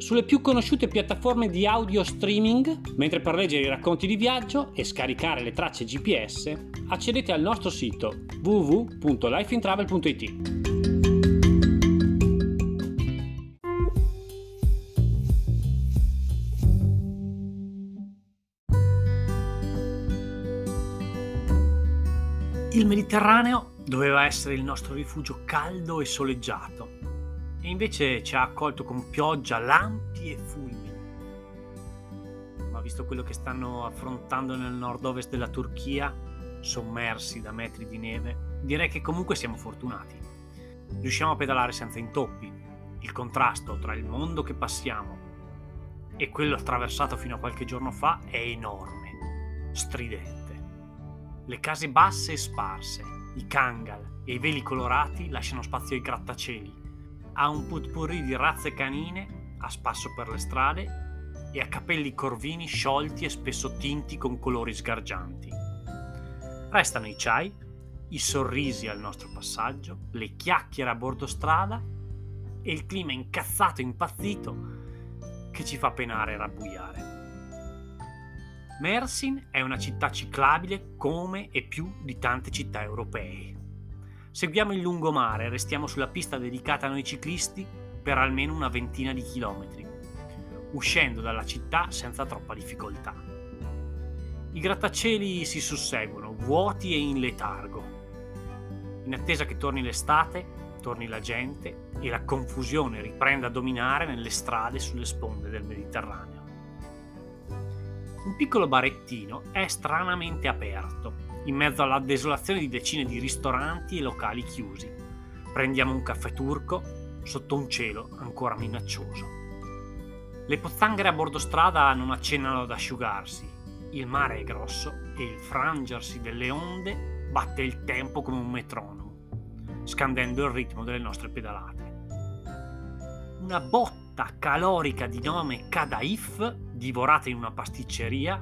sulle più conosciute piattaforme di audio streaming, mentre per leggere i racconti di viaggio e scaricare le tracce GPS accedete al nostro sito www.lifeintravel.it. Il Mediterraneo doveva essere il nostro rifugio caldo e soleggiato e invece ci ha accolto con pioggia, lampi e fulmini. Ma visto quello che stanno affrontando nel nord-ovest della Turchia, sommersi da metri di neve, direi che comunque siamo fortunati. Riusciamo a pedalare senza intoppi. Il contrasto tra il mondo che passiamo e quello attraversato fino a qualche giorno fa è enorme, stridente. Le case basse e sparse, i kangal e i veli colorati lasciano spazio ai grattacieli ha un putpurri di razze canine a spasso per le strade e ha capelli corvini sciolti e spesso tinti con colori sgargianti. Restano i chai, i sorrisi al nostro passaggio, le chiacchiere a bordo strada e il clima incazzato e impazzito che ci fa penare e rabbuiare. Mersin è una città ciclabile come e più di tante città europee. Seguiamo il lungomare e restiamo sulla pista dedicata a noi ciclisti per almeno una ventina di chilometri, uscendo dalla città senza troppa difficoltà. I grattacieli si susseguono, vuoti e in letargo. In attesa che torni l'estate, torni la gente e la confusione riprenda a dominare nelle strade sulle sponde del Mediterraneo. Un piccolo barettino è stranamente aperto in mezzo alla desolazione di decine di ristoranti e locali chiusi. Prendiamo un caffè turco sotto un cielo ancora minaccioso. Le pozzanghere a bordo strada non accennano ad asciugarsi. Il mare è grosso e il frangersi delle onde batte il tempo come un metronomo, scandendo il ritmo delle nostre pedalate. Una botta calorica di nome Kadaif, divorata in una pasticceria,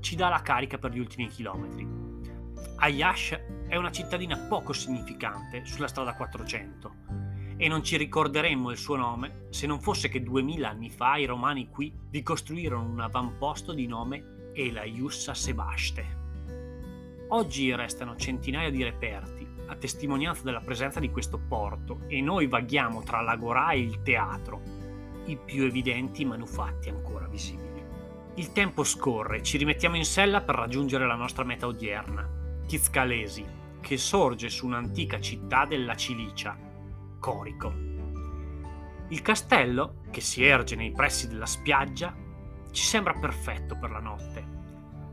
ci dà la carica per gli ultimi chilometri. Ayash è una cittadina poco significante sulla strada 400 e non ci ricorderemmo il suo nome se non fosse che duemila anni fa i romani qui vi costruirono un avamposto di nome Elaiussa Sebaste. Oggi restano centinaia di reperti a testimonianza della presenza di questo porto e noi vaghiamo tra l'agorà e il teatro, i più evidenti manufatti ancora visibili. Il tempo scorre, ci rimettiamo in sella per raggiungere la nostra meta odierna, Chizcalesi, che sorge su un'antica città della Cilicia, Corico. Il castello, che si erge nei pressi della spiaggia, ci sembra perfetto per la notte.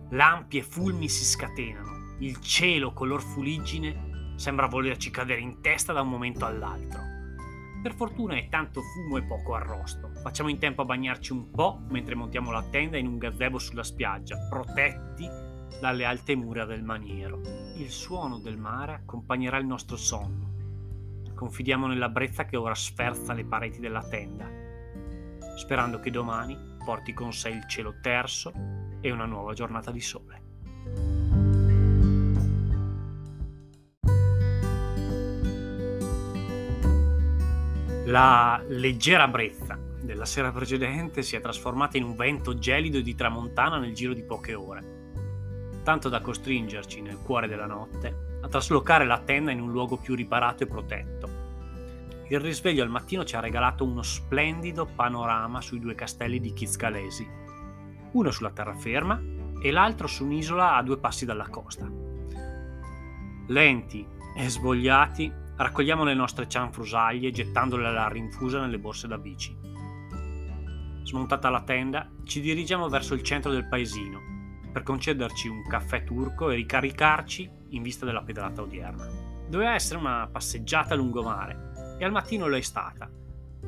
Lampi e fulmi si scatenano, il cielo color fuliggine sembra volerci cadere in testa da un momento all'altro. Per fortuna è tanto fumo e poco arrosto. Facciamo in tempo a bagnarci un po' mentre montiamo la tenda in un gazebo sulla spiaggia, protetti dalle alte mura del maniero. Il suono del mare accompagnerà il nostro sonno. Confidiamo nella brezza che ora sferza le pareti della tenda, sperando che domani porti con sé il cielo terso e una nuova giornata di sole. La leggera brezza della sera precedente si è trasformata in un vento gelido di tramontana nel giro di poche ore tanto da costringerci nel cuore della notte a traslocare la tenda in un luogo più riparato e protetto. Il risveglio al mattino ci ha regalato uno splendido panorama sui due castelli di Chizcalesi, uno sulla terraferma e l'altro su un'isola a due passi dalla costa. Lenti e svogliati, raccogliamo le nostre cianfrusaglie gettandole alla rinfusa nelle borse da bici. Smontata la tenda, ci dirigiamo verso il centro del paesino per concederci un caffè turco e ricaricarci in vista della pedalata odierna. Doveva essere una passeggiata lungomare e al mattino lo è stata.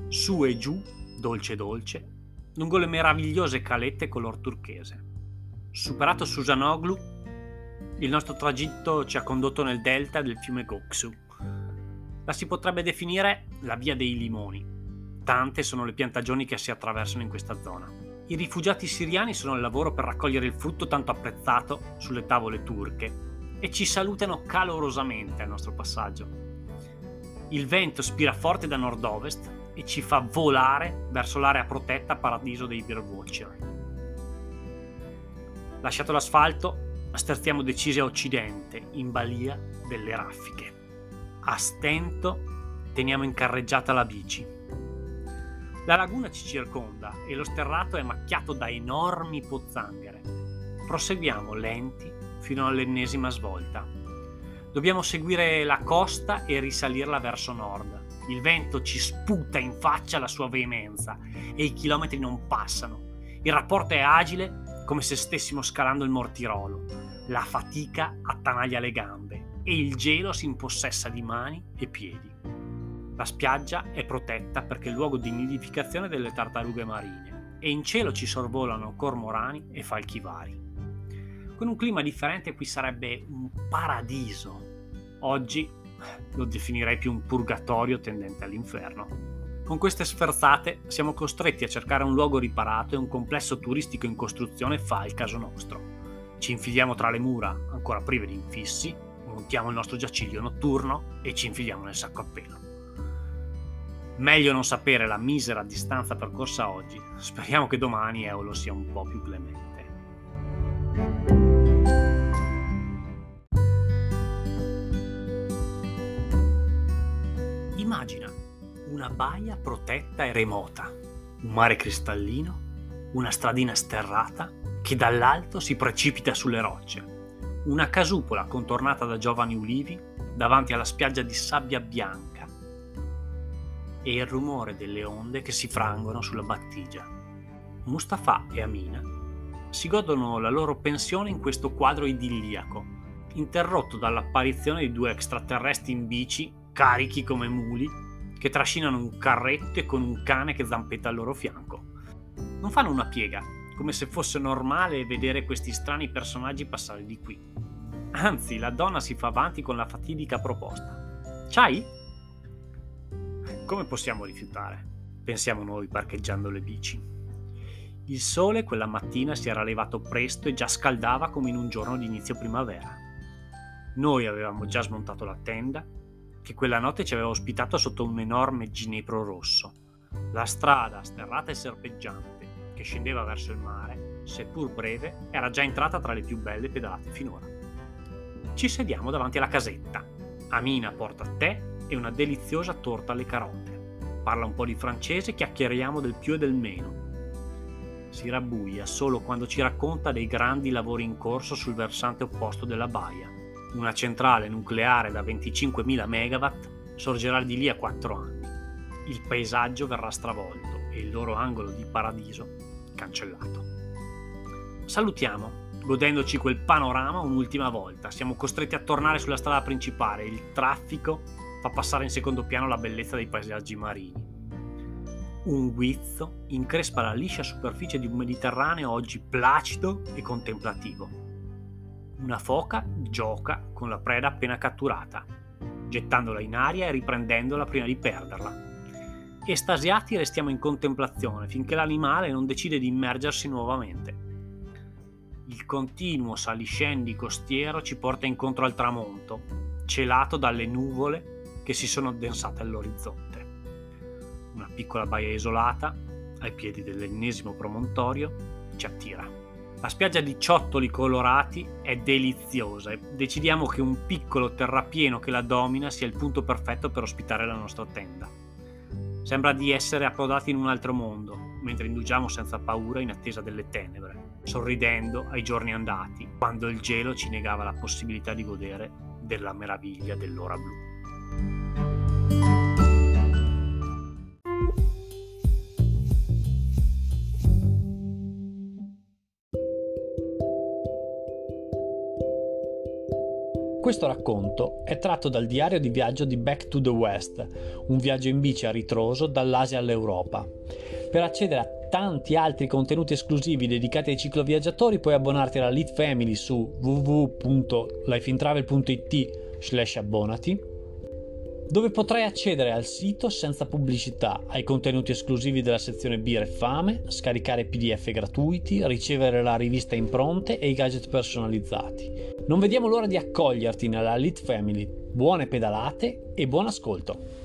Su e giù, dolce dolce, lungo le meravigliose calette color turchese. Superato Susanoglu, il nostro tragitto ci ha condotto nel delta del fiume Goksu. La si potrebbe definire la via dei limoni. Tante sono le piantagioni che si attraversano in questa zona. I rifugiati siriani sono al lavoro per raccogliere il frutto tanto apprezzato sulle tavole turche e ci salutano calorosamente al nostro passaggio. Il vento spira forte da nord-ovest e ci fa volare verso l'area protetta paradiso dei birdwatcher. Lasciato l'asfalto, sterziamo decisi a occidente, in balia delle raffiche. A stento teniamo in carreggiata la bici. La laguna ci circonda e lo sterrato è macchiato da enormi pozzanghere. Proseguiamo lenti fino all'ennesima svolta. Dobbiamo seguire la costa e risalirla verso nord. Il vento ci sputa in faccia la sua veemenza e i chilometri non passano. Il rapporto è agile come se stessimo scalando il mortirolo. La fatica attanaglia le gambe e il gelo si impossessa di mani e piedi. La spiaggia è protetta perché è il luogo di nidificazione delle tartarughe marine e in cielo ci sorvolano cormorani e falchi vari. Con un clima differente qui sarebbe un paradiso. Oggi lo definirei più un purgatorio tendente all'inferno. Con queste sferzate siamo costretti a cercare un luogo riparato e un complesso turistico in costruzione fa il caso nostro. Ci infiliamo tra le mura ancora prive di infissi, montiamo il nostro giaciglio notturno e ci infiliamo nel sacco a pelo. Meglio non sapere la misera distanza percorsa oggi. Speriamo che domani Eolo sia un po' più clemente. Immagina una baia protetta e remota, un mare cristallino, una stradina sterrata che dall'alto si precipita sulle rocce, una casupola contornata da giovani ulivi davanti alla spiaggia di sabbia bianca e il rumore delle onde che si frangono sulla battigia. Mustafa e Amina si godono la loro pensione in questo quadro idilliaco, interrotto dall'apparizione di due extraterrestri in bici, carichi come muli, che trascinano un carretto e con un cane che zampetta al loro fianco. Non fanno una piega, come se fosse normale vedere questi strani personaggi passare di qui. Anzi, la donna si fa avanti con la fatidica proposta. C'hai? Come possiamo rifiutare? Pensiamo noi parcheggiando le bici. Il sole quella mattina si era levato presto e già scaldava come in un giorno di inizio primavera. Noi avevamo già smontato la tenda che quella notte ci aveva ospitato sotto un enorme ginepro rosso. La strada, sterrata e serpeggiante, che scendeva verso il mare, seppur breve, era già entrata tra le più belle pedalate finora. Ci sediamo davanti alla casetta. Amina porta tè e una deliziosa torta alle carote. Parla un po' di francese chiacchieriamo del più e del meno. Si rabbuia solo quando ci racconta dei grandi lavori in corso sul versante opposto della baia una centrale nucleare da 25.000 MW sorgerà di lì a 4 anni. Il paesaggio verrà stravolto e il loro angolo di paradiso cancellato. Salutiamo, godendoci quel panorama un'ultima volta. Siamo costretti a tornare sulla strada principale. Il traffico fa passare in secondo piano la bellezza dei paesaggi marini. Un guizzo increspa la liscia superficie di un Mediterraneo oggi placido e contemplativo una foca gioca con la preda appena catturata, gettandola in aria e riprendendola prima di perderla. Estasiati restiamo in contemplazione finché l'animale non decide di immergersi nuovamente. Il continuo saliscendi costiero ci porta incontro al tramonto, celato dalle nuvole che si sono addensate all'orizzonte. Una piccola baia isolata, ai piedi dell'ennesimo promontorio, ci attira. La spiaggia di ciottoli colorati è deliziosa e decidiamo che un piccolo terrapieno che la domina sia il punto perfetto per ospitare la nostra tenda. Sembra di essere approdati in un altro mondo, mentre indugiamo senza paura in attesa delle tenebre, sorridendo ai giorni andati, quando il gelo ci negava la possibilità di godere della meraviglia dell'ora blu. Questo racconto è tratto dal diario di viaggio di Back to the West, un viaggio in bici a ritroso dall'Asia all'Europa. Per accedere a tanti altri contenuti esclusivi dedicati ai cicloviaggiatori puoi abbonarti alla Lead Family su www.lifeintravel.it slash abbonati dove potrai accedere al sito senza pubblicità, ai contenuti esclusivi della sezione Birra e Fame, scaricare PDF gratuiti, ricevere la rivista impronte e i gadget personalizzati. Non vediamo l'ora di accoglierti nella Elite Family. Buone pedalate e buon ascolto!